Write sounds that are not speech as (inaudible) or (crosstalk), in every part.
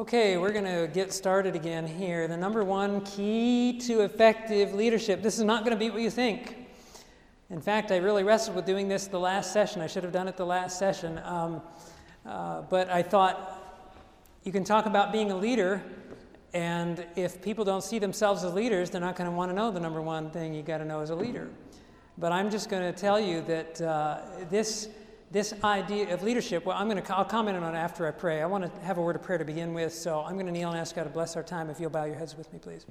Okay, we're going to get started again here. The number one key to effective leadership. This is not going to be what you think. In fact, I really wrestled with doing this the last session. I should have done it the last session. Um, uh, but I thought you can talk about being a leader, and if people don't see themselves as leaders, they're not going to want to know the number one thing you got to know as a leader. But I'm just going to tell you that uh, this this idea of leadership, well, I'm going to, I'll comment on it after I pray. I want to have a word of prayer to begin with, so I'm going to kneel and ask God to bless our time. If you'll bow your heads with me, please.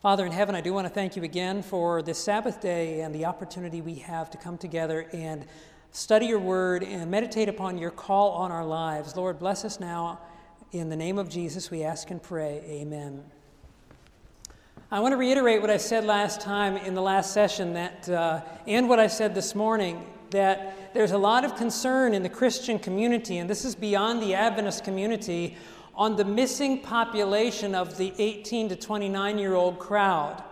Father in heaven, I do want to thank you again for this Sabbath day and the opportunity we have to come together and study your word and meditate upon your call on our lives. Lord, bless us now. In the name of Jesus, we ask and pray. Amen. I want to reiterate what I said last time in the last session that, uh, and what I said this morning that there's a lot of concern in the Christian community, and this is beyond the Adventist community, on the missing population of the 18 to 29 year old crowd.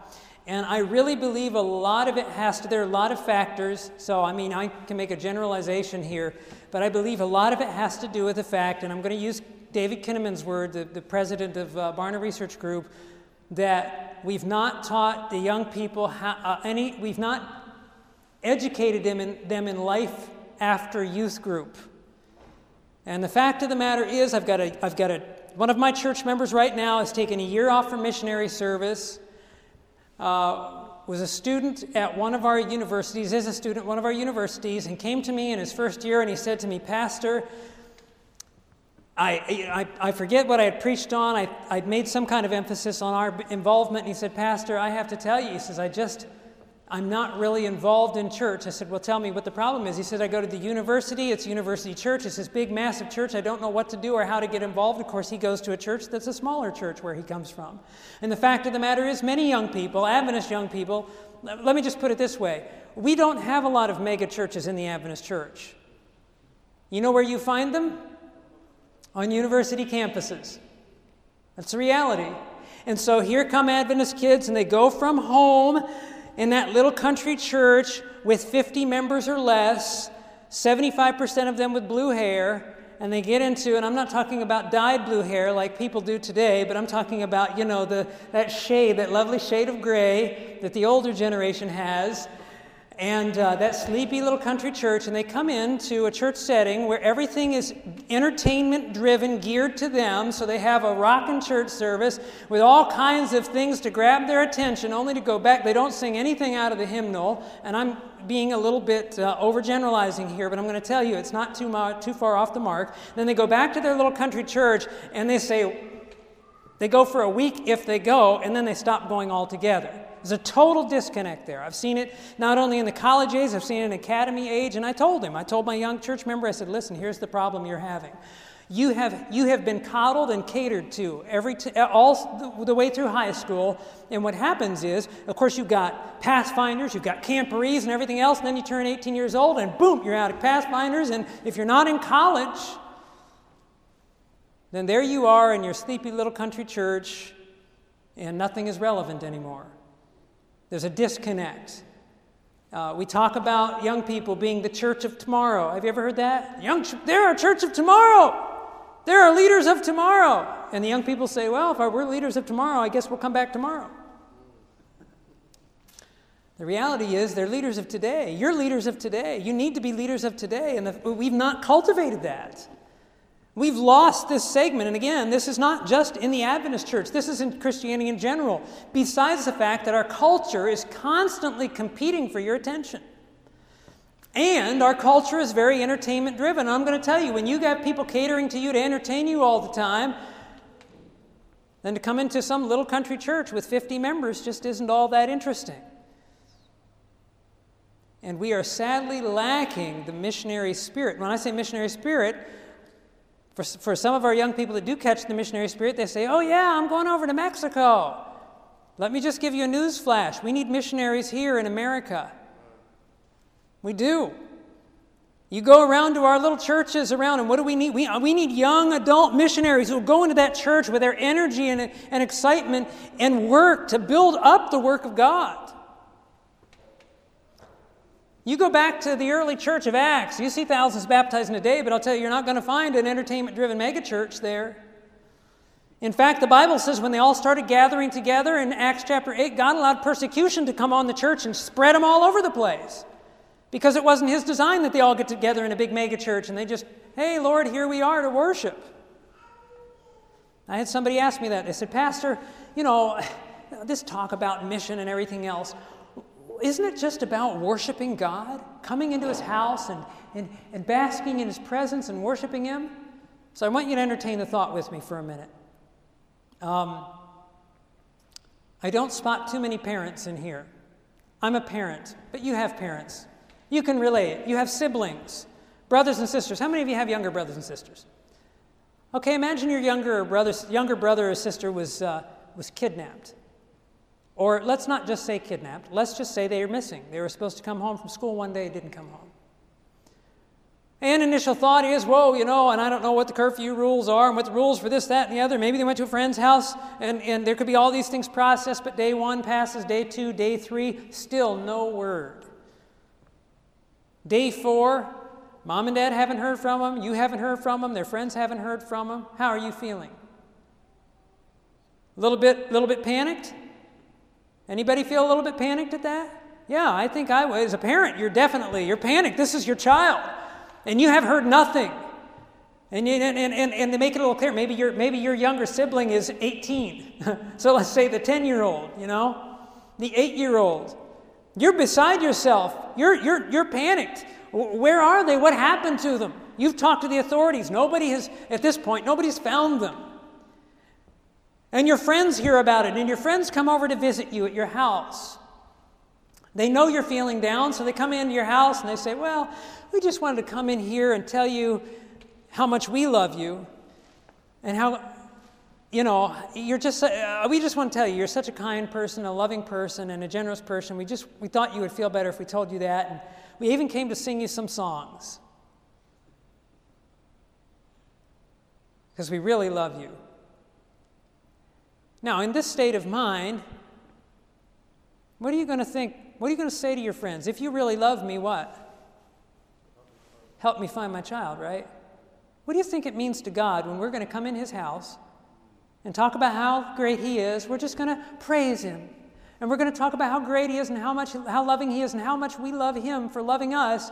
And I really believe a lot of it has to, there are a lot of factors. So, I mean, I can make a generalization here, but I believe a lot of it has to do with the fact, and I'm going to use David Kinnaman's word, the, the president of uh, Barna Research Group, that we've not taught the young people how, uh, any, we've not educated them in, them in life after youth group. And the fact of the matter is, I've got a, I've got a, one of my church members right now has taken a year off from missionary service, uh, was a student at one of our universities, is a student at one of our universities, and came to me in his first year and he said to me, Pastor, I, I, I forget what I had preached on. I, I'd made some kind of emphasis on our involvement. And he said, Pastor, I have to tell you, he says, I just, I'm not really involved in church. I said, Well, tell me what the problem is. He said, I go to the university. It's university church. It's this big, massive church. I don't know what to do or how to get involved. Of course, he goes to a church that's a smaller church where he comes from. And the fact of the matter is, many young people, Adventist young people, let me just put it this way we don't have a lot of mega churches in the Adventist church. You know where you find them? On university campuses. That's the reality. And so here come Adventist kids, and they go from home in that little country church with 50 members or less, 75% of them with blue hair, and they get into, and I'm not talking about dyed blue hair like people do today, but I'm talking about, you know, the, that shade, that lovely shade of gray that the older generation has and uh, that sleepy little country church, and they come into a church setting where everything is entertainment driven, geared to them. So they have a rockin' church service with all kinds of things to grab their attention, only to go back. They don't sing anything out of the hymnal, and I'm being a little bit uh, overgeneralizing here, but I'm going to tell you it's not too, too far off the mark. Then they go back to their little country church, and they say, they go for a week if they go, and then they stop going altogether. There's a total disconnect there. I've seen it not only in the college age, I've seen it in academy age, and I told him, I told my young church member, I said, listen, here's the problem you're having. You have, you have been coddled and catered to every t- all the, the way through high school. And what happens is, of course, you've got Pathfinders, you've got Camporees and everything else, and then you turn 18 years old, and boom, you're out of Pathfinders. And if you're not in college, then there you are in your sleepy little country church, and nothing is relevant anymore. There's a disconnect. Uh, we talk about young people being the church of tomorrow. Have you ever heard that? Young, they're our church of tomorrow. There are our leaders of tomorrow. And the young people say, well, if we're leaders of tomorrow, I guess we'll come back tomorrow. The reality is, they're leaders of today. You're leaders of today. You need to be leaders of today, and the, we've not cultivated that. We've lost this segment. And again, this is not just in the Adventist church, this is in Christianity in general. Besides the fact that our culture is constantly competing for your attention. And our culture is very entertainment driven. I'm going to tell you, when you got people catering to you to entertain you all the time, then to come into some little country church with 50 members just isn't all that interesting. And we are sadly lacking the missionary spirit. When I say missionary spirit, for, for some of our young people that do catch the missionary spirit, they say, Oh, yeah, I'm going over to Mexico. Let me just give you a news flash. We need missionaries here in America. We do. You go around to our little churches around, and what do we need? We, uh, we need young adult missionaries who will go into that church with their energy and, and excitement and work to build up the work of God. You go back to the early church of Acts, you see thousands baptized in a day, but I'll tell you, you're not going to find an entertainment driven megachurch there. In fact, the Bible says when they all started gathering together in Acts chapter 8, God allowed persecution to come on the church and spread them all over the place. Because it wasn't His design that they all get together in a big megachurch and they just, hey, Lord, here we are to worship. I had somebody ask me that. They said, Pastor, you know, this talk about mission and everything else, isn't it just about worshiping God? Coming into his house and, and, and basking in his presence and worshiping him? So I want you to entertain the thought with me for a minute. Um, I don't spot too many parents in here. I'm a parent, but you have parents. You can relate. You have siblings, brothers and sisters. How many of you have younger brothers and sisters? Okay, imagine your younger brother, younger brother or sister was, uh, was kidnapped. Or let's not just say kidnapped, let's just say they are missing. They were supposed to come home from school one day, didn't come home. And initial thought is, whoa, you know, and I don't know what the curfew rules are and what the rules for this, that, and the other. Maybe they went to a friend's house and, and there could be all these things processed, but day one passes, day two, day three, still no word. Day four, Mom and dad haven't heard from them, you haven't heard from them, their friends haven't heard from them. How are you feeling? A little bit, little bit panicked? Anybody feel a little bit panicked at that? Yeah, I think I was. As a parent, you're definitely, you're panicked. This is your child. And you have heard nothing. And, and, and, and to make it a little clear, maybe your, maybe your younger sibling is 18. (laughs) so let's say the 10 year old, you know, the 8 year old. You're beside yourself. You're, you're, you're panicked. Where are they? What happened to them? You've talked to the authorities. Nobody has, at this point, nobody's found them. And your friends hear about it, and your friends come over to visit you at your house. They know you're feeling down, so they come into your house and they say, Well, we just wanted to come in here and tell you how much we love you and how, you know, you're just, uh, we just want to tell you, you're such a kind person, a loving person, and a generous person. We just, we thought you would feel better if we told you that. And we even came to sing you some songs because we really love you. Now, in this state of mind, what are you going to think? What are you going to say to your friends? If you really love me, what? Help me find my child, right? What do you think it means to God when we're going to come in his house and talk about how great he is? We're just going to praise him and we're going to talk about how great He is and how much how loving He is and how much we love Him for loving us,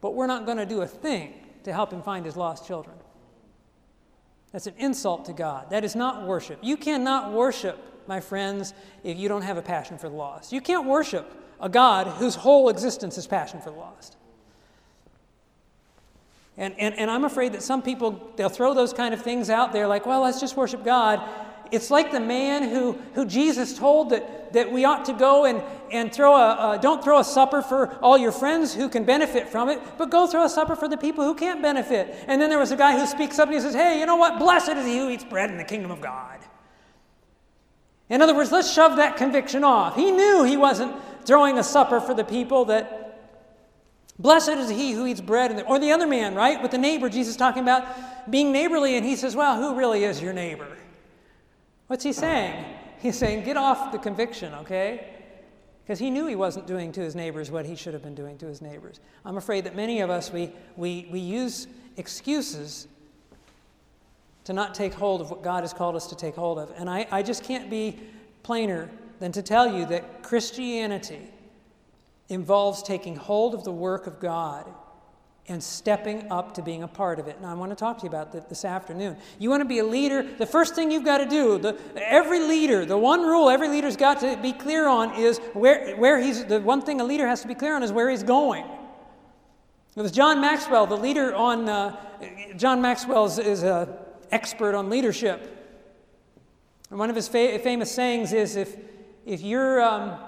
but we're not going to do a thing to help Him find His lost children. That's an insult to God. That is not worship. You cannot worship, my friends, if you don't have a passion for the lost. You can't worship a God whose whole existence is passion for the lost. And, and, and I'm afraid that some people, they'll throw those kind of things out there like, well, let's just worship God. It's like the man who, who Jesus told that, that we ought to go and, and throw a, a, don't throw a supper for all your friends who can benefit from it, but go throw a supper for the people who can't benefit. And then there was a guy who speaks up and he says, Hey, you know what? Blessed is he who eats bread in the kingdom of God. In other words, let's shove that conviction off. He knew he wasn't throwing a supper for the people that Blessed is he who eats bread, the, or the other man, right? With the neighbor, Jesus talking about being neighborly, and he says, Well, who really is your neighbor? What's he saying? He's saying, get off the conviction, okay? Because he knew he wasn't doing to his neighbors what he should have been doing to his neighbors. I'm afraid that many of us, we, we, we use excuses to not take hold of what God has called us to take hold of. And I, I just can't be plainer than to tell you that Christianity involves taking hold of the work of God and stepping up to being a part of it. And I want to talk to you about that this afternoon. You want to be a leader, the first thing you've got to do, the, every leader, the one rule every leader's got to be clear on is where, where he's, the one thing a leader has to be clear on is where he's going. It was John Maxwell, the leader on, uh, John Maxwell is, an expert on leadership. And one of his fa- famous sayings is if, if, you're, um,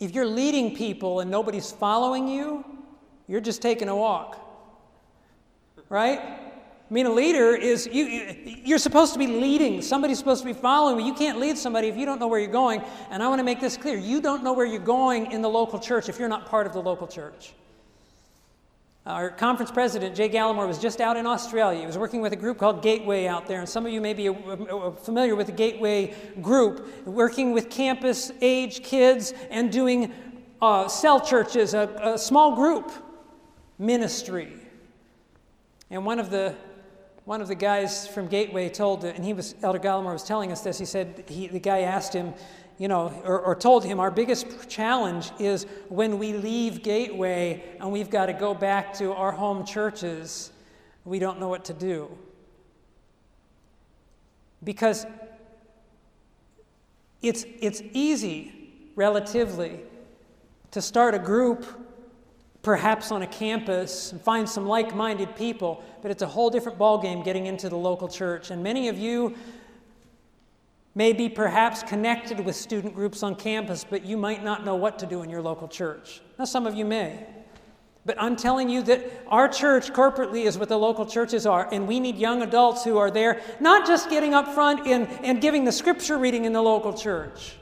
if you're leading people and nobody's following you, you're just taking a walk. Right? I mean, a leader is, you, you're supposed to be leading. Somebody's supposed to be following you. You can't lead somebody if you don't know where you're going. And I want to make this clear. You don't know where you're going in the local church if you're not part of the local church. Our conference president, Jay Gallimore, was just out in Australia. He was working with a group called Gateway out there, and some of you may be familiar with the Gateway group, working with campus age kids and doing uh, cell churches, a, a small group ministry. And one of the one of the guys from Gateway told, and he was Elder Gallimore was telling us this. He said he, the guy asked him, you know, or, or, told him our biggest challenge is when we leave Gateway and we've got to go back to our home churches, we don't know what to do. Because it's, it's easy, relatively, to start a group, perhaps on a campus, and find some like minded people, but it's a whole different ballgame getting into the local church. And many of you may be perhaps connected with student groups on campus, but you might not know what to do in your local church. Now, some of you may. But I'm telling you that our church corporately is what the local churches are, and we need young adults who are there, not just getting up front and, and giving the scripture reading in the local church.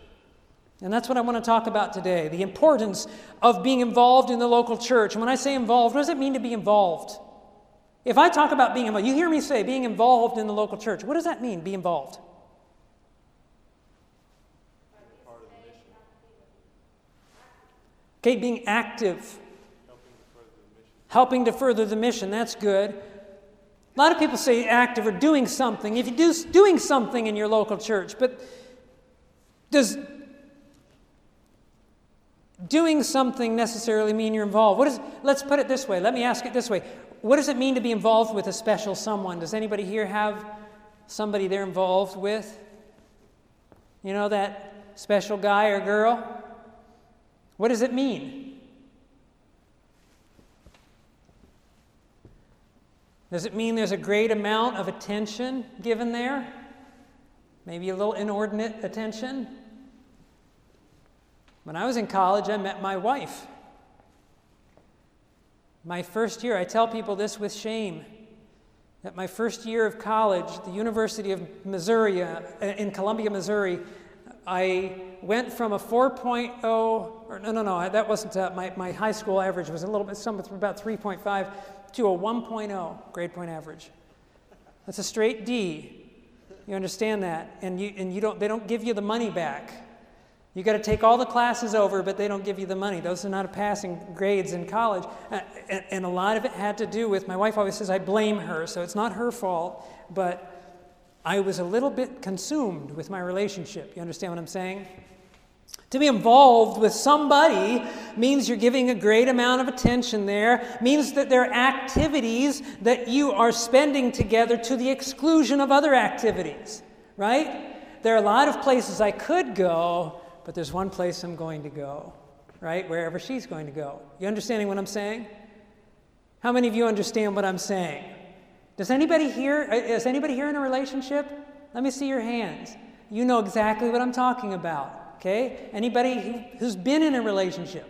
And that's what I want to talk about today the importance of being involved in the local church. And when I say involved, what does it mean to be involved? If I talk about being involved, you hear me say being involved in the local church. What does that mean, be involved? Okay, being active helping to further the mission. That's good. A lot of people say active or doing something. If you do doing something in your local church, but does doing something necessarily mean you're involved? What is, let's put it this way. Let me ask it this way. What does it mean to be involved with a special someone? Does anybody here have somebody they're involved with? You know that special guy or girl? What does it mean? Does it mean there's a great amount of attention given there? Maybe a little inordinate attention? When I was in college, I met my wife. My first year, I tell people this with shame, that my first year of college, the University of Missouri, uh, in Columbia, Missouri, I went from a 4.0, or no, no, no, that wasn't, uh, my, my high school average was a little bit, something about 3.5 to a 1.0 grade point average. That's a straight D. You understand that? And, you, and you don't, they don't give you the money back. You got to take all the classes over, but they don't give you the money. Those are not passing grades in college. Uh, and, and a lot of it had to do with my wife always says I blame her, so it's not her fault, but I was a little bit consumed with my relationship. You understand what I'm saying? To be involved with somebody means you're giving a great amount of attention there, means that there are activities that you are spending together to the exclusion of other activities, right? There are a lot of places I could go, but there's one place I'm going to go, right? Wherever she's going to go. You understanding what I'm saying? How many of you understand what I'm saying? Does anybody here uh, is anybody here in a relationship? Let me see your hands. You know exactly what I'm talking about. Okay? Anybody who's been in a relationship,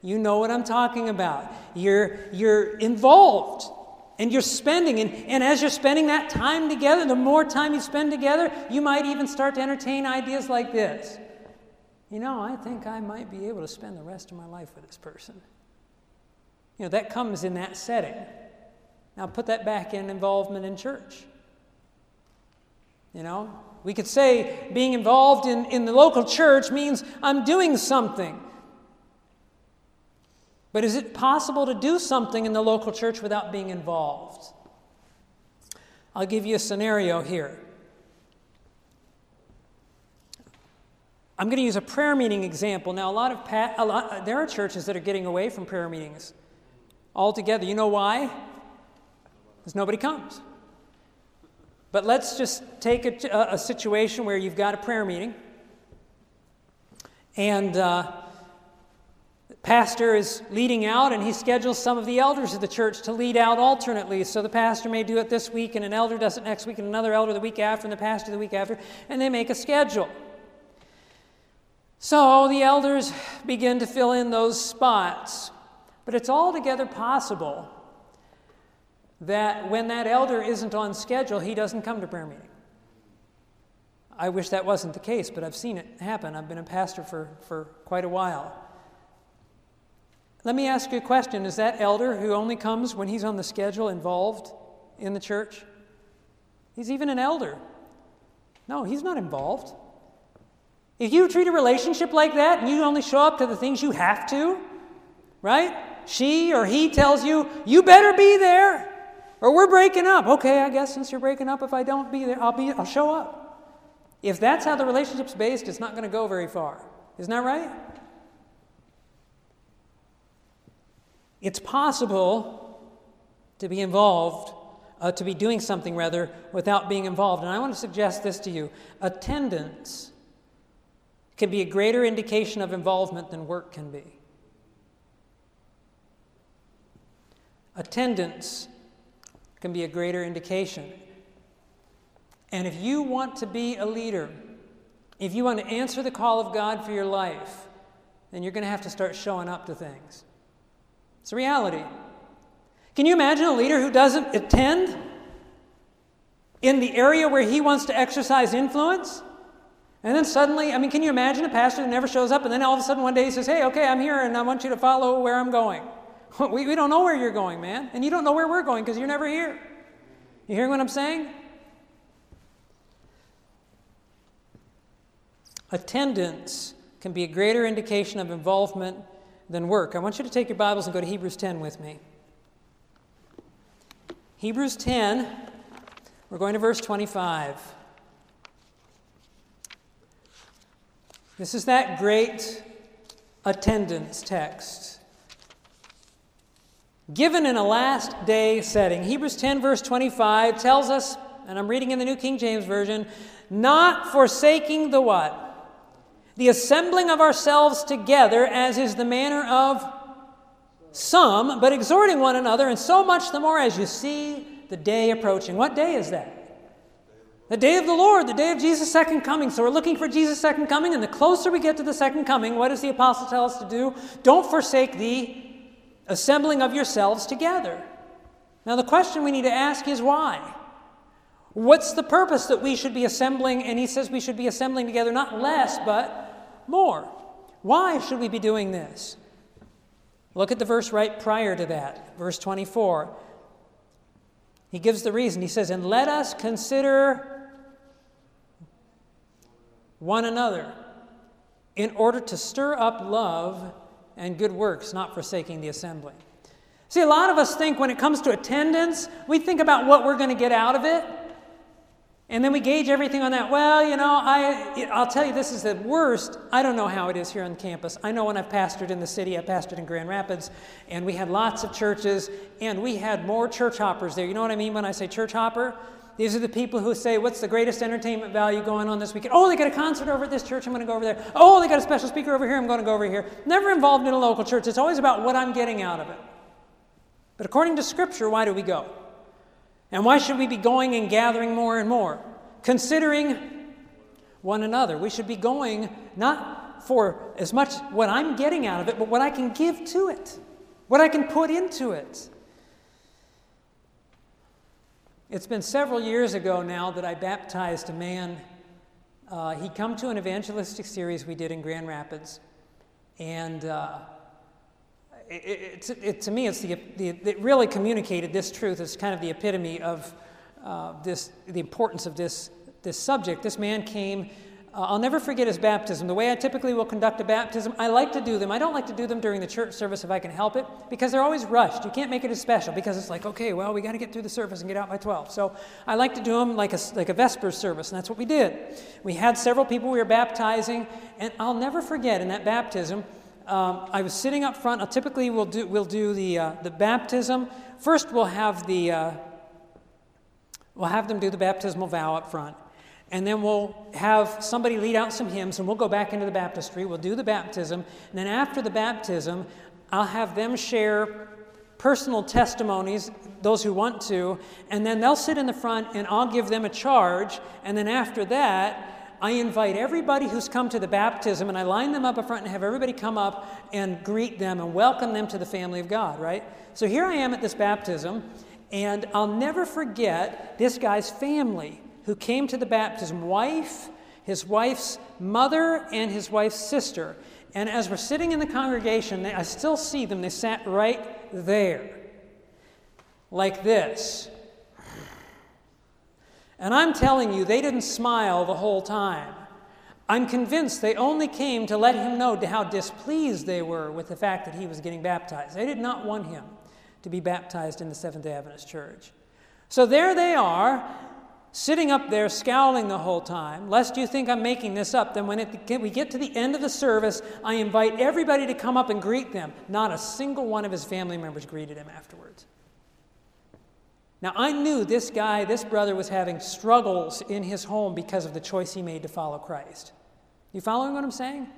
you know what I'm talking about. You're, you're involved and you're spending, and, and as you're spending that time together, the more time you spend together, you might even start to entertain ideas like this. You know, I think I might be able to spend the rest of my life with this person. You know, that comes in that setting. Now put that back in involvement in church. You know, we could say being involved in, in the local church means I'm doing something. But is it possible to do something in the local church without being involved? I'll give you a scenario here. I'm going to use a prayer meeting example. Now, a lot of pa- a lot, there are churches that are getting away from prayer meetings altogether. You know why? Because nobody comes. But let's just take a, a situation where you've got a prayer meeting, and uh, pastor is leading out, and he schedules some of the elders of the church to lead out alternately. So the pastor may do it this week, and an elder does it next week, and another elder the week after, and the pastor the week after, and they make a schedule. So the elders begin to fill in those spots. But it's altogether possible that when that elder isn't on schedule, he doesn't come to prayer meeting. I wish that wasn't the case, but I've seen it happen. I've been a pastor for, for quite a while. Let me ask you a question Is that elder who only comes when he's on the schedule involved in the church? He's even an elder. No, he's not involved. If you treat a relationship like that and you only show up to the things you have to, right? She or he tells you, you better be there or we're breaking up. Okay, I guess since you're breaking up, if I don't be there, I'll, be, I'll show up. If that's how the relationship's based, it's not going to go very far. Isn't that right? It's possible to be involved, uh, to be doing something rather, without being involved. And I want to suggest this to you attendance can be a greater indication of involvement than work can be. Attendance can be a greater indication. And if you want to be a leader, if you want to answer the call of God for your life, then you're going to have to start showing up to things. It's a reality. Can you imagine a leader who doesn't attend in the area where he wants to exercise influence? And then suddenly, I mean, can you imagine a pastor who never shows up and then all of a sudden one day he says, Hey, okay, I'm here and I want you to follow where I'm going? (laughs) we, we don't know where you're going, man. And you don't know where we're going because you're never here. You hearing what I'm saying? Attendance can be a greater indication of involvement than work. I want you to take your Bibles and go to Hebrews 10 with me. Hebrews 10, we're going to verse 25. This is that great attendance text. Given in a last day setting. Hebrews 10, verse 25 tells us, and I'm reading in the New King James Version, not forsaking the what? the assembling of ourselves together, as is the manner of some, but exhorting one another, and so much the more as you see the day approaching. What day is that? The day of the Lord, the day of Jesus' second coming. So we're looking for Jesus' second coming, and the closer we get to the second coming, what does the apostle tell us to do? Don't forsake the assembling of yourselves together. Now, the question we need to ask is why? What's the purpose that we should be assembling? And he says we should be assembling together not less, but more. Why should we be doing this? Look at the verse right prior to that, verse 24. He gives the reason. He says, And let us consider one another in order to stir up love and good works, not forsaking the assembly. See, a lot of us think when it comes to attendance, we think about what we're going to get out of it. And then we gauge everything on that. Well, you know, I, I'll tell you, this is the worst. I don't know how it is here on campus. I know when I've pastored in the city, I pastored in Grand Rapids, and we had lots of churches, and we had more church hoppers there. You know what I mean when I say church hopper? These are the people who say, What's the greatest entertainment value going on this weekend? Oh, they got a concert over at this church. I'm going to go over there. Oh, they got a special speaker over here. I'm going to go over here. Never involved in a local church. It's always about what I'm getting out of it. But according to Scripture, why do we go? And why should we be going and gathering more and more? Considering one another. We should be going not for as much what I'm getting out of it, but what I can give to it, what I can put into it. It's been several years ago now that I baptized a man. Uh, he'd come to an evangelistic series we did in Grand Rapids, and uh, it, it, it, to me, it's the, the, it really communicated this truth. It's kind of the epitome of uh, this, the importance of this, this subject. This man came. Uh, I'll never forget his baptism. The way I typically will conduct a baptism, I like to do them. I don't like to do them during the church service if I can help it because they're always rushed. You can't make it as special because it's like, okay, well, we got to get through the service and get out by 12. So I like to do them like a, like a Vespers service, and that's what we did. We had several people we were baptizing, and I'll never forget in that baptism, um, I was sitting up front. I'll typically, we'll do, we'll do the, uh, the baptism. First, we'll have, the, uh, we'll have them do the baptismal vow up front. And then we'll have somebody lead out some hymns, and we'll go back into the baptistry. We'll do the baptism. And then after the baptism, I'll have them share personal testimonies, those who want to, and then they'll sit in the front and I'll give them a charge. And then after that, I invite everybody who's come to the baptism and I line them up up front and have everybody come up and greet them and welcome them to the family of God, right? So here I am at this baptism, and I'll never forget this guy's family who came to the baptism wife, his wife's mother, and his wife's sister. And as we're sitting in the congregation, I still see them. They sat right there, like this. And I'm telling you, they didn't smile the whole time. I'm convinced they only came to let him know how displeased they were with the fact that he was getting baptized. They did not want him to be baptized in the Seventh day Adventist Church. So there they are, sitting up there scowling the whole time. Lest you think I'm making this up, then when it, we get to the end of the service, I invite everybody to come up and greet them. Not a single one of his family members greeted him afterwards. Now, I knew this guy, this brother, was having struggles in his home because of the choice he made to follow Christ. You following what I'm saying?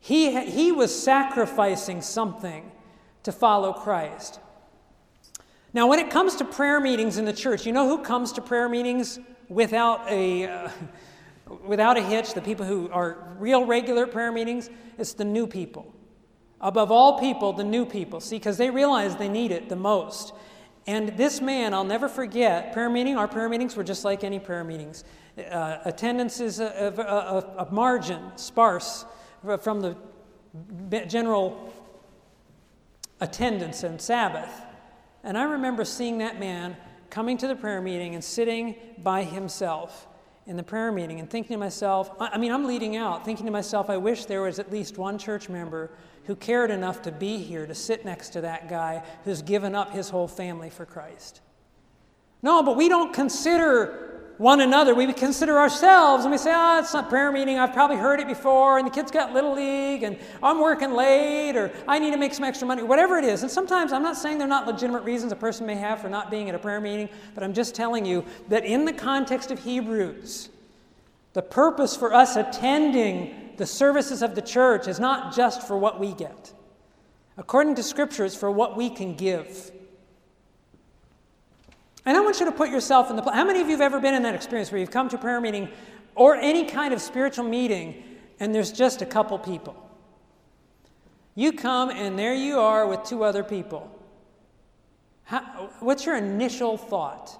He, he was sacrificing something to follow Christ. Now, when it comes to prayer meetings in the church, you know who comes to prayer meetings without a, uh, without a hitch? The people who are real regular prayer meetings? It's the new people. Above all people, the new people. See, because they realize they need it the most. And this man, I'll never forget, prayer meeting, our prayer meetings were just like any prayer meetings. Uh, attendance is a, a, a, a, margin, sparse, from the general attendance and Sabbath. And I remember seeing that man coming to the prayer meeting and sitting by himself in the prayer meeting and thinking to myself, I mean, I'm leading out, thinking to myself, I wish there was at least one church member who cared enough to be here to sit next to that guy who's given up his whole family for Christ. No, but we don't consider one another. We consider ourselves and we say, oh, it's not prayer meeting. I've probably heard it before, and the kids got Little League, and I'm working late, or I need to make some extra money, whatever it is. And sometimes I'm not saying they're not legitimate reasons a person may have for not being at a prayer meeting, but I'm just telling you that in the context of Hebrews, the purpose for us attending the services of the church is not just for what we get. According to Scripture, it's for what we can give. And I want you to put yourself in the place. How many of you have ever been in that experience where you've come to prayer meeting or any kind of spiritual meeting and there's just a couple people? You come and there you are with two other people. How, what's your initial thought?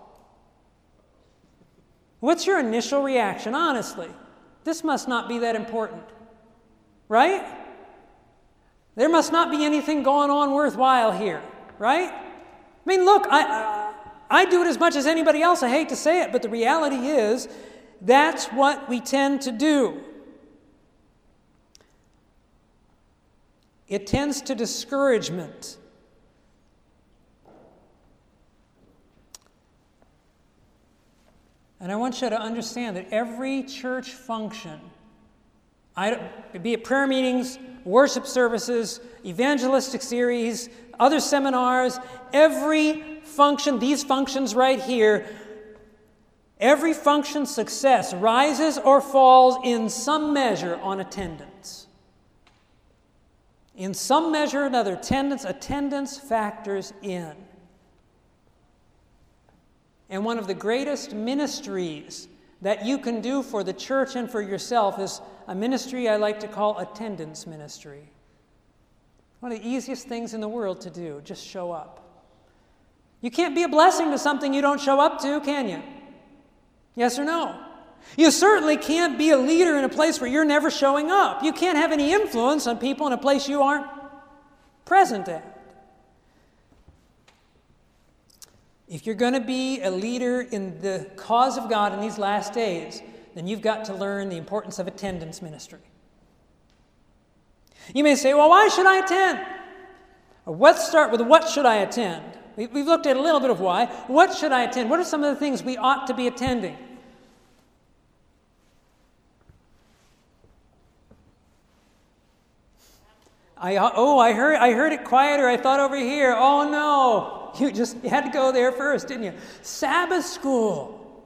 What's your initial reaction, honestly? This must not be that important. Right? There must not be anything going on worthwhile here. Right? I mean, look, I, I, I do it as much as anybody else. I hate to say it, but the reality is that's what we tend to do. It tends to discouragement. And I want you to understand that every church function, be it prayer meetings, worship services, evangelistic series, other seminars, every function, these functions right here, every function success rises or falls in some measure on attendance. In some measure or another, attendance, attendance factors in. And one of the greatest ministries that you can do for the church and for yourself is a ministry I like to call attendance ministry. One of the easiest things in the world to do, just show up. You can't be a blessing to something you don't show up to, can you? Yes or no? You certainly can't be a leader in a place where you're never showing up. You can't have any influence on people in a place you aren't present at. If you're going to be a leader in the cause of God in these last days, then you've got to learn the importance of attendance ministry. You may say, well, why should I attend? let's start with what should I attend? We've looked at a little bit of why. What should I attend? What are some of the things we ought to be attending? I, oh, I heard, I heard it quieter. I thought over here. Oh, no. You just you had to go there first, didn't you? Sabbath school.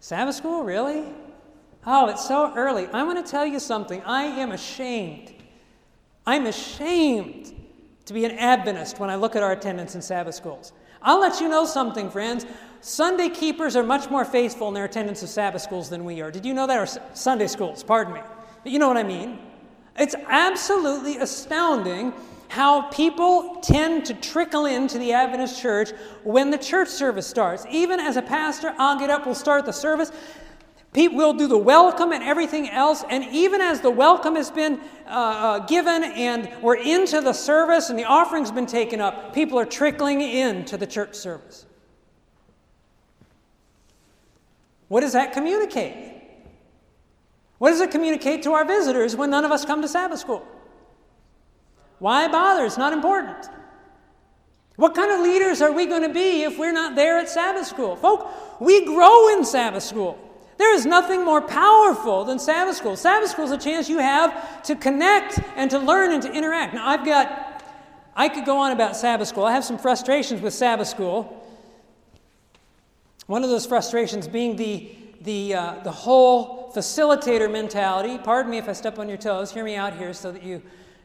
Sabbath school, really? Oh, it's so early. I'm going to tell you something. I am ashamed. I'm ashamed to be an Adventist when I look at our attendance in Sabbath schools. I'll let you know something, friends. Sunday keepers are much more faithful in their attendance of Sabbath schools than we are. Did you know that? Or Sunday schools, pardon me. But you know what I mean. It's absolutely astounding how people tend to trickle into the Adventist church when the church service starts. Even as a pastor, I'll get up, we'll start the service. People will do the welcome and everything else. And even as the welcome has been uh, uh, given and we're into the service and the offering's been taken up, people are trickling into the church service. What does that communicate? What does it communicate to our visitors when none of us come to Sabbath school? Why bother? It's not important. What kind of leaders are we going to be if we're not there at Sabbath school? Folk, we grow in Sabbath school. There is nothing more powerful than Sabbath school. Sabbath school is a chance you have to connect and to learn and to interact. Now, I've got, I could go on about Sabbath school. I have some frustrations with Sabbath school. One of those frustrations being the, the, uh, the whole facilitator mentality. Pardon me if I step on your toes. Hear me out here so that you,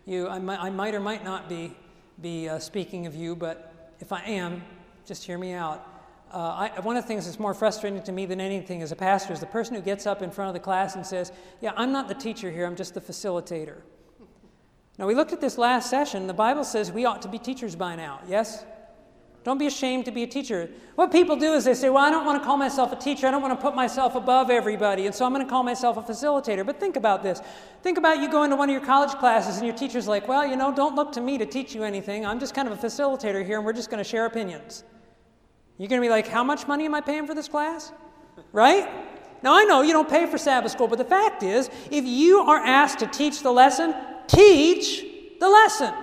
you I, might, I might or might not be, be uh, speaking of you, but if I am, just hear me out. Uh, I, one of the things that's more frustrating to me than anything as a pastor is the person who gets up in front of the class and says, Yeah, I'm not the teacher here, I'm just the facilitator. Now, we looked at this last session. The Bible says we ought to be teachers by now, yes? Don't be ashamed to be a teacher. What people do is they say, Well, I don't want to call myself a teacher. I don't want to put myself above everybody. And so I'm going to call myself a facilitator. But think about this. Think about you going to one of your college classes and your teacher's like, Well, you know, don't look to me to teach you anything. I'm just kind of a facilitator here and we're just going to share opinions. You're going to be like, how much money am I paying for this class? Right? Now, I know you don't pay for Sabbath school, but the fact is, if you are asked to teach the lesson, teach the lesson.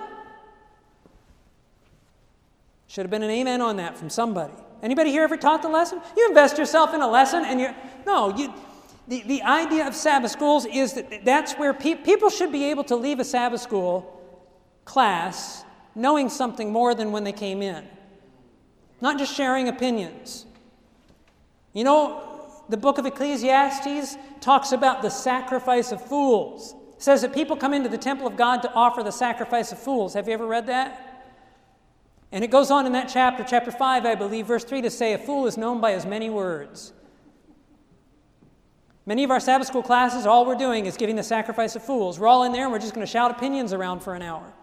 Should have been an amen on that from somebody. Anybody here ever taught the lesson? You invest yourself in a lesson and you're, no, you, the, the idea of Sabbath schools is that that's where pe- people should be able to leave a Sabbath school class knowing something more than when they came in not just sharing opinions. You know, the book of Ecclesiastes talks about the sacrifice of fools. It says that people come into the temple of God to offer the sacrifice of fools. Have you ever read that? And it goes on in that chapter, chapter 5, I believe, verse 3, to say, A fool is known by his many words. Many of our Sabbath school classes, all we're doing is giving the sacrifice of fools. We're all in there and we're just going to shout opinions around for an hour.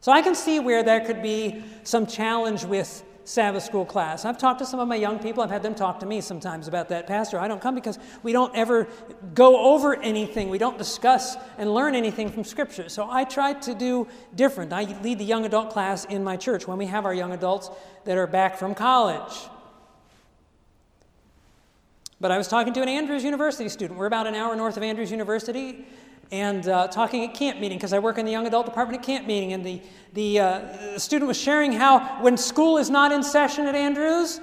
So I can see where there could be some challenge with Sabbath school class. I've talked to some of my young people. I've had them talk to me sometimes about that. Pastor, I don't come because we don't ever go over anything. We don't discuss and learn anything from Scripture. So I try to do different. I lead the young adult class in my church when we have our young adults that are back from college. But I was talking to an Andrews University student. We're about an hour north of Andrews University and uh, talking at camp meeting because I work in the young adult department at camp meeting. And the, the, uh, student was sharing how when school is not in session at Andrews,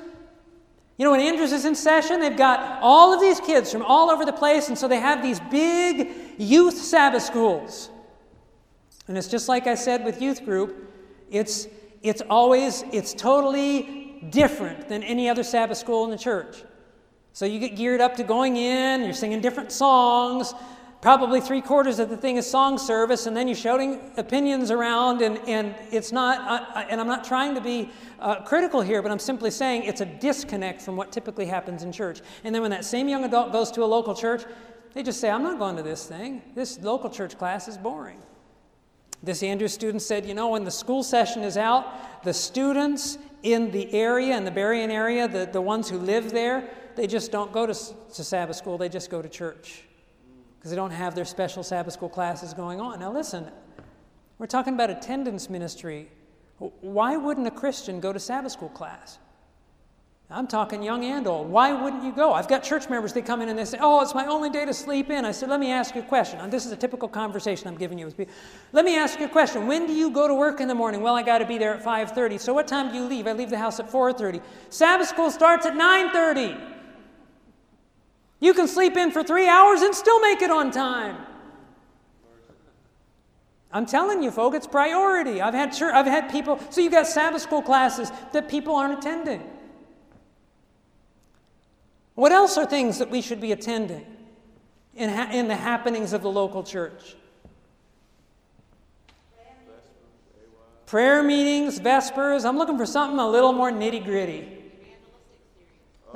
you know, when Andrews is in session, they've got all of these kids from all over the place, and so they have these big youth Sabbath schools. And it's just like I said with youth group, it's, it's always, it's totally different than any other Sabbath school in the church. So you get geared up to going in, you're singing different songs, probably three quarters of the thing is song service, and then you're shouting opinions around, and, and it's not, and I'm not trying to be uh, critical here, but I'm simply saying it's a disconnect from what typically happens in church. And then when that same young adult goes to a local church, they just say, I'm not going to this thing. This local church class is boring. This Andrews student said, You know, when the school session is out, the students in the area, in the Berrien area, the, the ones who live there, they just don't go to, to Sabbath school, they just go to church because they don't have their special Sabbath school classes going on. Now, listen, we're talking about attendance ministry. Why wouldn't a Christian go to Sabbath school class? I'm talking young and old. Why wouldn't you go? I've got church members, they come in and they say, Oh, it's my only day to sleep in. I said, Let me ask you a question. And this is a typical conversation I'm giving you. Let me ask you a question. When do you go to work in the morning? Well, I got to be there at 5:30. So what time do you leave? I leave the house at 4:30. Sabbath school starts at 9:30. You can sleep in for three hours and still make it on time. I'm telling you, folks, it's priority. I've had I've had people. So you got Sabbath school classes that people aren't attending. What else are things that we should be attending in, ha- in the happenings of the local church? Prayer meetings, Vespers. I'm looking for something a little more nitty gritty.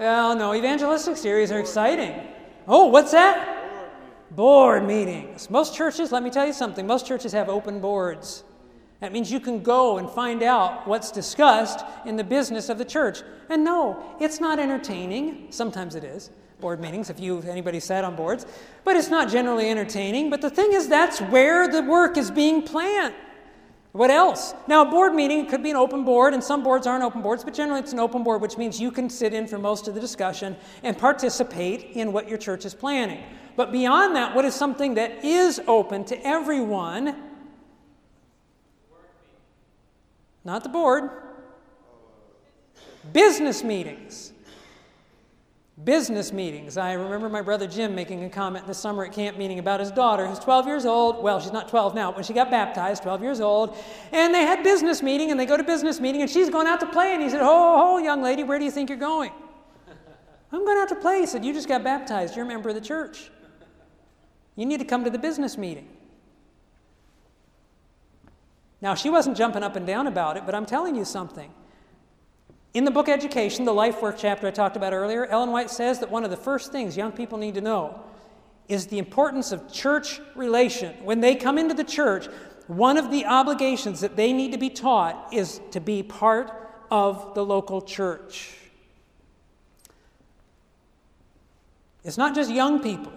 Well, no, evangelistic series are exciting. Oh, what's that? Board meetings. Most churches, let me tell you something, most churches have open boards. That means you can go and find out what's discussed in the business of the church. And no, it's not entertaining. Sometimes it is. Board meetings, if you anybody sat on boards, but it's not generally entertaining. But the thing is, that's where the work is being planned. What else? Now, a board meeting could be an open board, and some boards aren't open boards, but generally it's an open board, which means you can sit in for most of the discussion and participate in what your church is planning. But beyond that, what is something that is open to everyone? Not the board. Business meetings. Business meetings. I remember my brother Jim making a comment this summer at camp meeting about his daughter, who's 12 years old. Well, she's not 12 now, but when she got baptized, 12 years old. And they had business meeting, and they go to business meeting, and she's going out to play. And he said, Ho, ho, young lady, where do you think you're going? I'm going out to play. He said, You just got baptized. You're a member of the church. You need to come to the business meeting. Now, she wasn't jumping up and down about it, but I'm telling you something. In the book Education, the life work chapter I talked about earlier, Ellen White says that one of the first things young people need to know is the importance of church relation. When they come into the church, one of the obligations that they need to be taught is to be part of the local church. It's not just young people.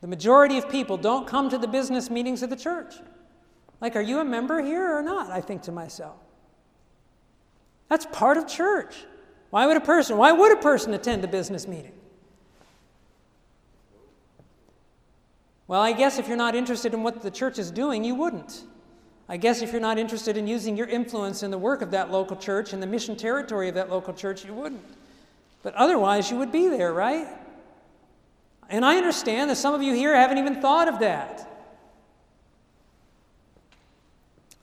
The majority of people don't come to the business meetings of the church. Like, are you a member here or not? I think to myself. That's part of church. Why would a person, why would a person attend a business meeting? Well, I guess if you're not interested in what the church is doing, you wouldn't. I guess if you're not interested in using your influence in the work of that local church and the mission territory of that local church, you wouldn't. But otherwise, you would be there, right? And I understand that some of you here haven't even thought of that.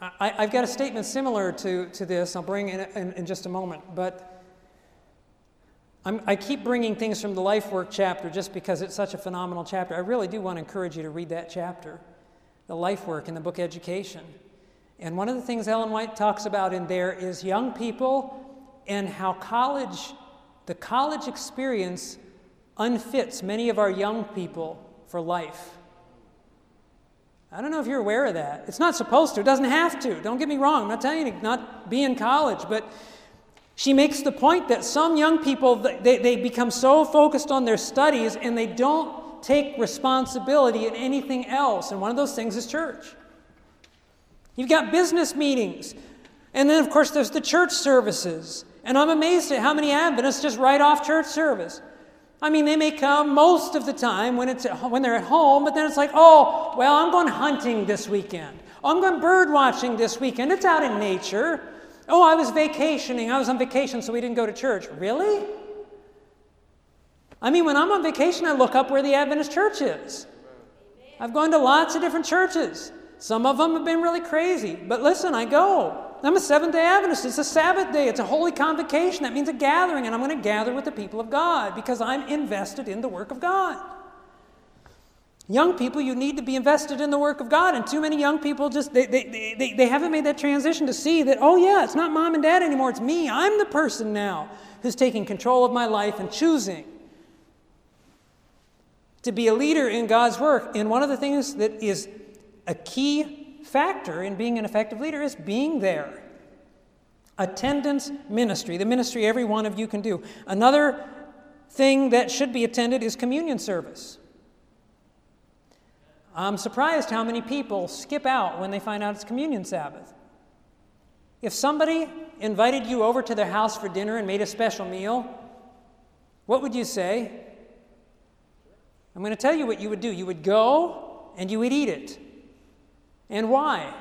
I, have got a statement similar to, to this, I'll bring in, in, in just a moment. But I'm, i keep bringing things from the life work chapter just because it's such a phenomenal chapter. I really do want to encourage you to read that chapter, the life work in the book Education. And one of the things Ellen White talks about in there is young people and how college, the college experience, unfits many of our young people for life. I don't know if you're aware of that. It's not supposed to, it doesn't have to. Don't get me wrong. I'm not telling you to not be in college, but she makes the point that some young people they, they become so focused on their studies and they don't take responsibility in anything else. And one of those things is church. You've got business meetings, and then, of course, there's the church services. And I'm amazed at how many Adventists just write off church service. I mean, they may come most of the time when, it's at, when they're at home, but then it's like, oh, well, I'm going hunting this weekend. I'm going bird watching this weekend. It's out in nature. Oh, I was vacationing. I was on vacation, so we didn't go to church. Really? I mean, when I'm on vacation, I look up where the Adventist church is. I've gone to lots of different churches. Some of them have been really crazy, but listen, I go. I'm a Seventh day Adventist. It's a Sabbath day. It's a holy convocation. That means a gathering, and I'm going to gather with the people of God because I'm invested in the work of God. Young people, you need to be invested in the work of God. And too many young people just, they, they, they, they haven't made that transition to see that, oh, yeah, it's not mom and dad anymore. It's me. I'm the person now who's taking control of my life and choosing to be a leader in God's work. And one of the things that is a key factor in being an effective leader is being there. Attendance ministry, the ministry every one of you can do. Another thing that should be attended is communion service. I'm surprised how many people skip out when they find out it's communion Sabbath. If somebody invited you over to their house for dinner and made a special meal, what would you say? I'm going to tell you what you would do. You would go and you would eat it. And why?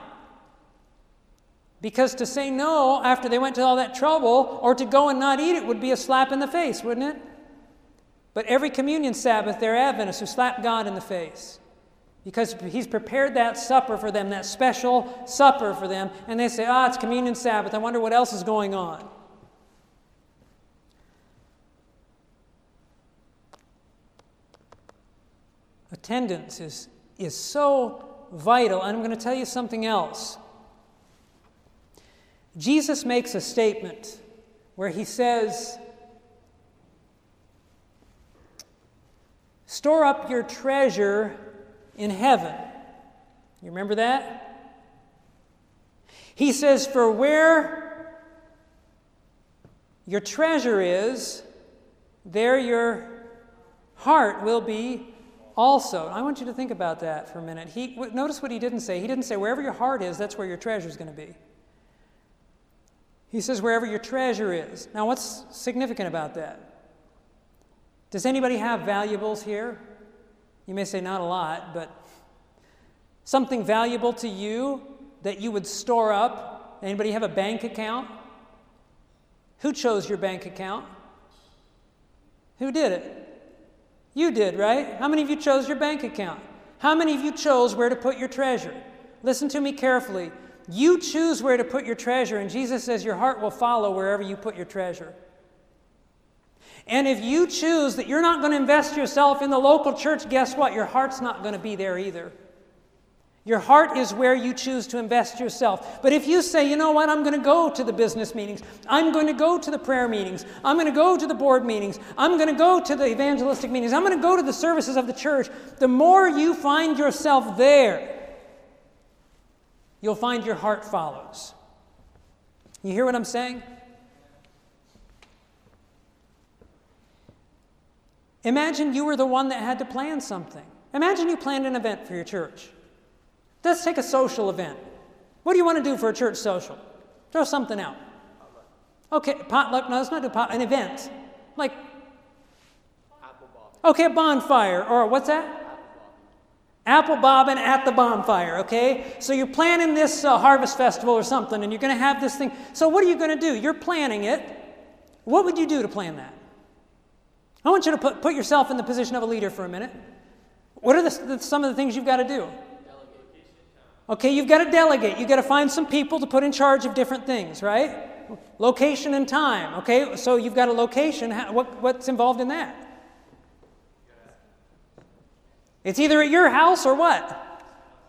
Because to say no after they went to all that trouble or to go and not eat it would be a slap in the face, wouldn't it? But every communion Sabbath, they're Adventists who slap God in the face because He's prepared that supper for them, that special supper for them, and they say, Ah, it's communion Sabbath. I wonder what else is going on. Attendance is, is so vital. And I'm going to tell you something else. Jesus makes a statement where he says, Store up your treasure in heaven. You remember that? He says, For where your treasure is, there your heart will be also, I want you to think about that for a minute. He, notice what he didn't say. He didn't say, wherever your heart is, that's where your treasure is going to be. He says, wherever your treasure is. Now, what's significant about that? Does anybody have valuables here? You may say not a lot, but something valuable to you that you would store up. Anybody have a bank account? Who chose your bank account? Who did it? You did, right? How many of you chose your bank account? How many of you chose where to put your treasure? Listen to me carefully. You choose where to put your treasure, and Jesus says your heart will follow wherever you put your treasure. And if you choose that you're not going to invest yourself in the local church, guess what? Your heart's not going to be there either. Your heart is where you choose to invest yourself. But if you say, you know what, I'm going to go to the business meetings, I'm going to go to the prayer meetings, I'm going to go to the board meetings, I'm going to go to the evangelistic meetings, I'm going to go to the services of the church, the more you find yourself there, you'll find your heart follows. You hear what I'm saying? Imagine you were the one that had to plan something. Imagine you planned an event for your church. Let's take a social event. What do you want to do for a church social? Throw something out. Okay, potluck. No, let's not do pot. An event, like. Okay, a bonfire or what's that? Apple bobbing at the bonfire, okay? So you're planning this uh, harvest festival or something, and you're going to have this thing. So what are you going to do? You're planning it. What would you do to plan that? I want you to put, put yourself in the position of a leader for a minute. What are the, the, some of the things you've got to do? Okay, you've got to delegate. You've got to find some people to put in charge of different things, right? Location and time. Okay, so you've got a location. What, what's involved in that? It's either at your house or what?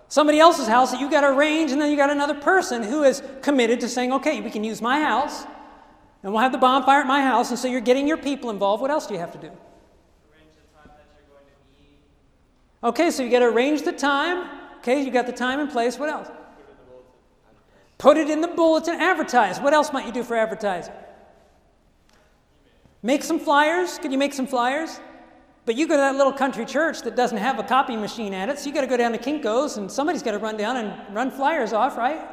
Somebody else's house that you've got to arrange, and then you got another person who is committed to saying, okay, we can use my house, and we'll have the bonfire at my house, and so you're getting your people involved. What else do you have to do? Arrange the time that you're going to need. Okay, so you got to arrange the time. Okay, you got the time and place. What else? Put it in the bulletin, advertise. What else might you do for advertising? Make some flyers. Can you make some flyers? But you go to that little country church that doesn't have a copy machine at it, so you got to go down to Kinko's and somebody's got to run down and run flyers off, right?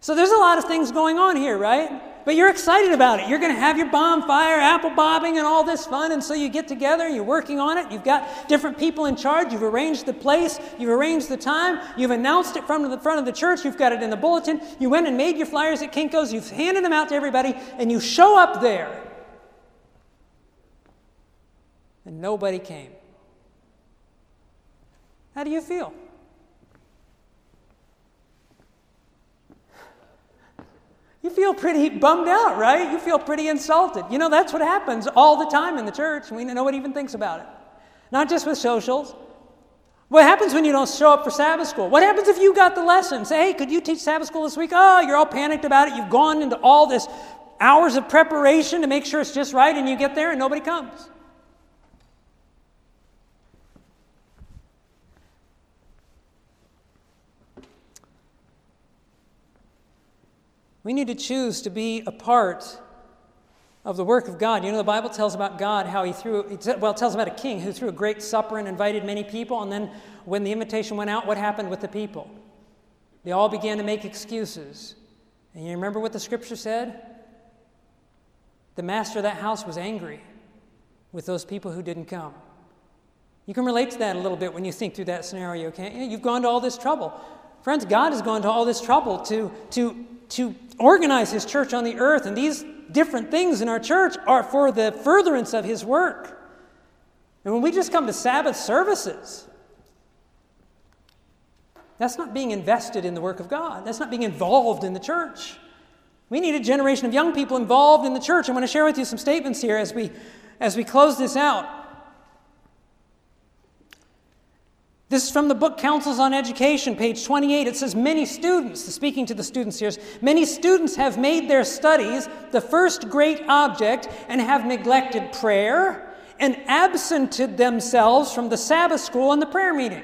So there's a lot of things going on here, right? But you're excited about it. You're going to have your bonfire, apple bobbing, and all this fun. And so you get together, you're working on it. You've got different people in charge. You've arranged the place, you've arranged the time, you've announced it from the front of the church, you've got it in the bulletin. You went and made your flyers at Kinko's, you've handed them out to everybody, and you show up there. And nobody came. How do you feel? You feel pretty bummed out, right? You feel pretty insulted. You know, that's what happens all the time in the church. We nobody even thinks about it. Not just with socials. What happens when you don't show up for Sabbath school? What happens if you got the lesson? Say, hey, could you teach Sabbath school this week? Oh, you're all panicked about it. You've gone into all this hours of preparation to make sure it's just right, and you get there and nobody comes. We need to choose to be a part of the work of God. You know, the Bible tells about God how he threw, well, it tells about a king who threw a great supper and invited many people, and then when the invitation went out, what happened with the people? They all began to make excuses. And you remember what the scripture said? The master of that house was angry with those people who didn't come. You can relate to that a little bit when you think through that scenario, can't you? You've gone to all this trouble. Friends, God has gone to all this trouble to, to to organize his church on the earth, and these different things in our church are for the furtherance of his work. And when we just come to Sabbath services, that's not being invested in the work of God. That's not being involved in the church. We need a generation of young people involved in the church. I want to share with you some statements here as we, as we close this out. This is from the book Counsels on Education, page 28. It says, Many students, speaking to the students here, many students have made their studies the first great object and have neglected prayer and absented themselves from the Sabbath school and the prayer meeting.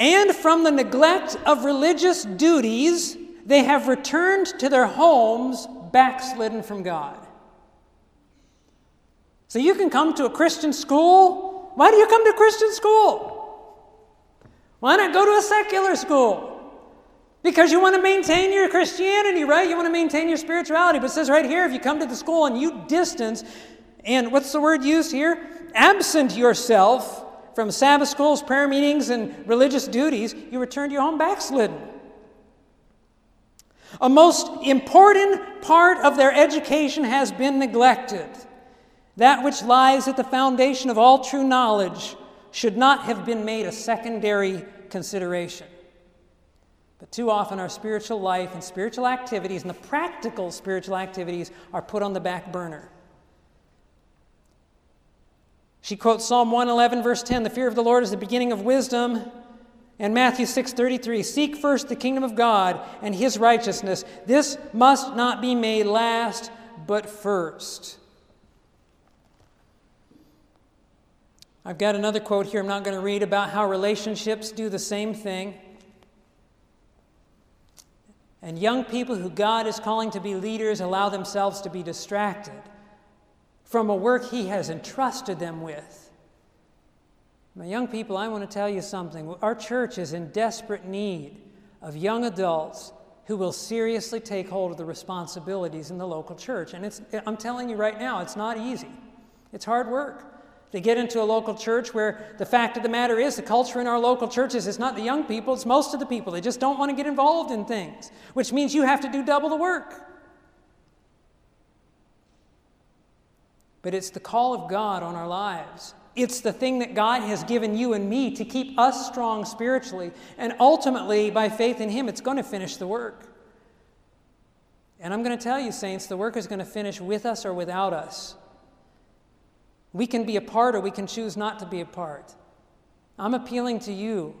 And from the neglect of religious duties, they have returned to their homes backslidden from God. So you can come to a Christian school. Why do you come to a Christian school? Why not go to a secular school? Because you want to maintain your Christianity, right? You want to maintain your spirituality. But it says right here if you come to the school and you distance And what's the word used here? Absent yourself from Sabbath schools, prayer meetings, and religious duties, you return to your home backslidden. A most important part of their education has been neglected. That which lies at the foundation of all true knowledge should not have been made a secondary consideration. But too often, our spiritual life and spiritual activities and the practical spiritual activities are put on the back burner. She quotes Psalm 111, verse 10 The fear of the Lord is the beginning of wisdom. And Matthew 6:33 Seek first the kingdom of God and his righteousness. This must not be made last, but first. I've got another quote here I'm not going to read about how relationships do the same thing. And young people who God is calling to be leaders allow themselves to be distracted from a work He has entrusted them with. My young people, I want to tell you something. Our church is in desperate need of young adults who will seriously take hold of the responsibilities in the local church. And it's, I'm telling you right now, it's not easy. It's hard work to get into a local church where the fact of the matter is the culture in our local churches is not the young people, it's most of the people. They just don't want to get involved in things, which means you have to do double the work. but it's the call of God on our lives. It's the thing that God has given you and me to keep us strong spiritually. And ultimately, by faith in Him, it's going to finish the work. And I'm going to tell you, saints, the work is going to finish with us or without us. We can be a part or we can choose not to be a part. I'm appealing to you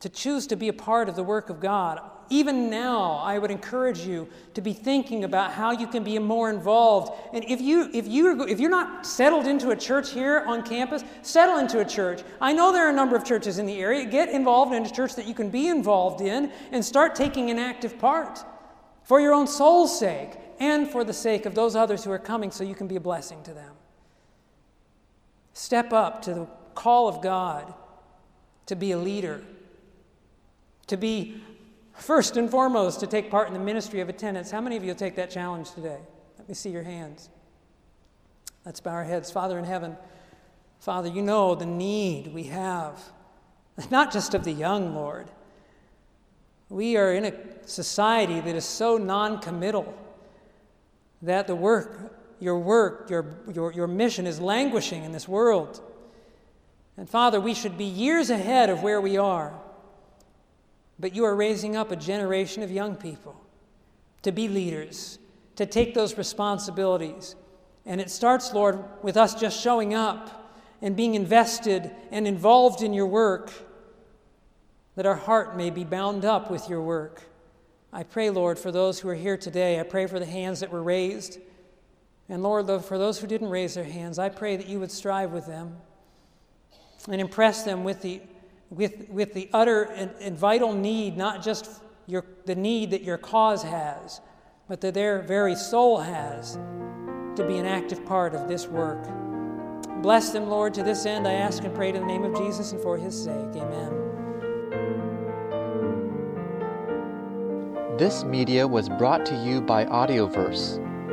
to choose to be a part of the work of God. Even now, I would encourage you to be thinking about how you can be more involved. And if, you, if, you, if you're not settled into a church here on campus, settle into a church. I know there are a number of churches in the area. Get involved in a church that you can be involved in and start taking an active part for your own soul's sake and for the sake of those others who are coming so you can be a blessing to them. Step up to the call of God to be a leader to be first and foremost to take part in the ministry of attendance. How many of you will take that challenge today? Let me see your hands. Let's bow our heads. Father in heaven, Father, you know the need we have, (laughs) not just of the young, Lord. We are in a society that is so non committal that the work, your work, your, your, your mission is languishing in this world. And Father, we should be years ahead of where we are. But you are raising up a generation of young people to be leaders, to take those responsibilities. And it starts, Lord, with us just showing up and being invested and involved in your work, that our heart may be bound up with your work. I pray, Lord, for those who are here today. I pray for the hands that were raised. And Lord, for those who didn't raise their hands, I pray that you would strive with them and impress them with the with, with the utter and, and vital need, not just your, the need that your cause has, but that their very soul has to be an active part of this work. Bless them, Lord, to this end. I ask and pray in the name of Jesus and for his sake. Amen. This media was brought to you by Audioverse,